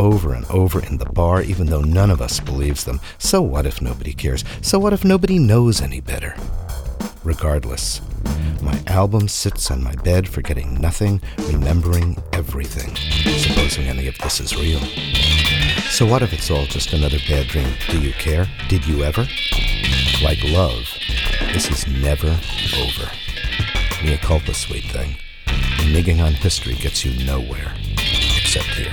over and over in the bar, even though none of us believes them. So what if nobody cares? So what if nobody knows any better? Regardless, my album sits on my bed, forgetting nothing, remembering everything, supposing any of this is real. So what if it's all just another bad dream? Do you care? Did you ever? Like love, this is never over. Mea culpa, sweet thing. Nigging on history gets you nowhere, except here.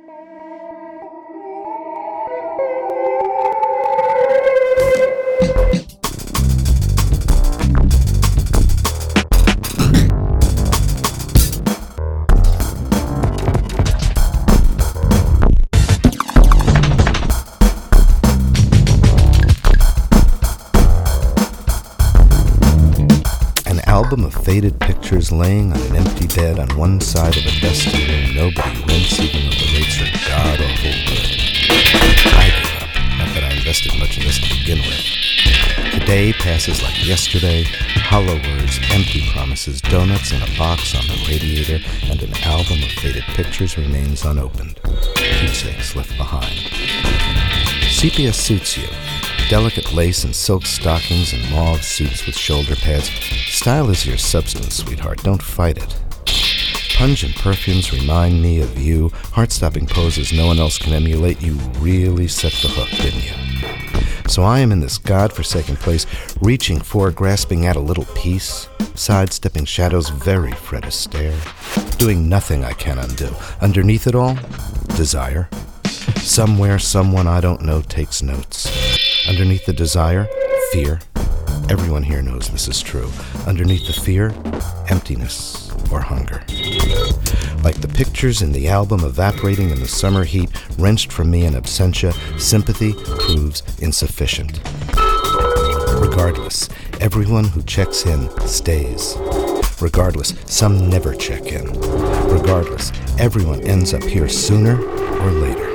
laying on an empty bed on one side of a dusty room nobody rents even though the rates are god awful good. I give up. Not that I invested much in this to begin with. Today passes like yesterday. Hollow words, empty promises, donuts in a box on the radiator, and an album of faded pictures remains unopened. Keepsakes left behind. Sepia suits you. Delicate lace and silk stockings and mauve suits with shoulder pads. Style is your substance, sweetheart. Don't fight it. Pungent perfumes remind me of you. Heart-stopping poses no one else can emulate. You really set the hook, didn't you? So I am in this god-forsaken place, reaching for, grasping at a little peace, sidestepping shadows, very Fred Astaire, doing nothing I can undo. Underneath it all, desire. Somewhere, someone I don't know takes notes. Underneath the desire, fear. Everyone here knows this is true. Underneath the fear, emptiness or hunger. Like the pictures in the album evaporating in the summer heat, wrenched from me in absentia, sympathy proves insufficient. Regardless, everyone who checks in stays. Regardless, some never check in. Regardless, everyone ends up here sooner or later.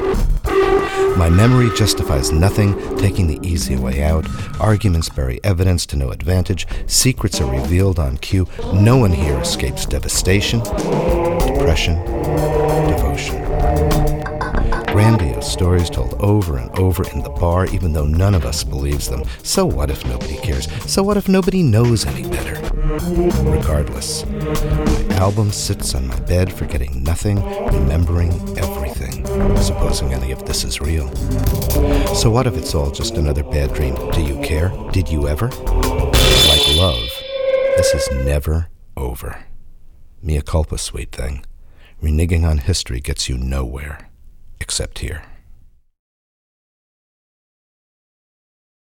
My memory justifies nothing, taking the easy way out. Arguments bury evidence to no advantage. Secrets are revealed on cue. No one here escapes devastation, depression, devotion. Grandiose stories told over and over in the bar, even though none of us believes them. So what if nobody cares? So what if nobody knows any better? Regardless, my album sits on my bed, forgetting nothing, remembering everything, supposing any of this is real. So what if it's all just another bad dream? Do you care? Did you ever? Like love, this is never over. Mea culpa, sweet thing. Reneging on history gets you nowhere, except here.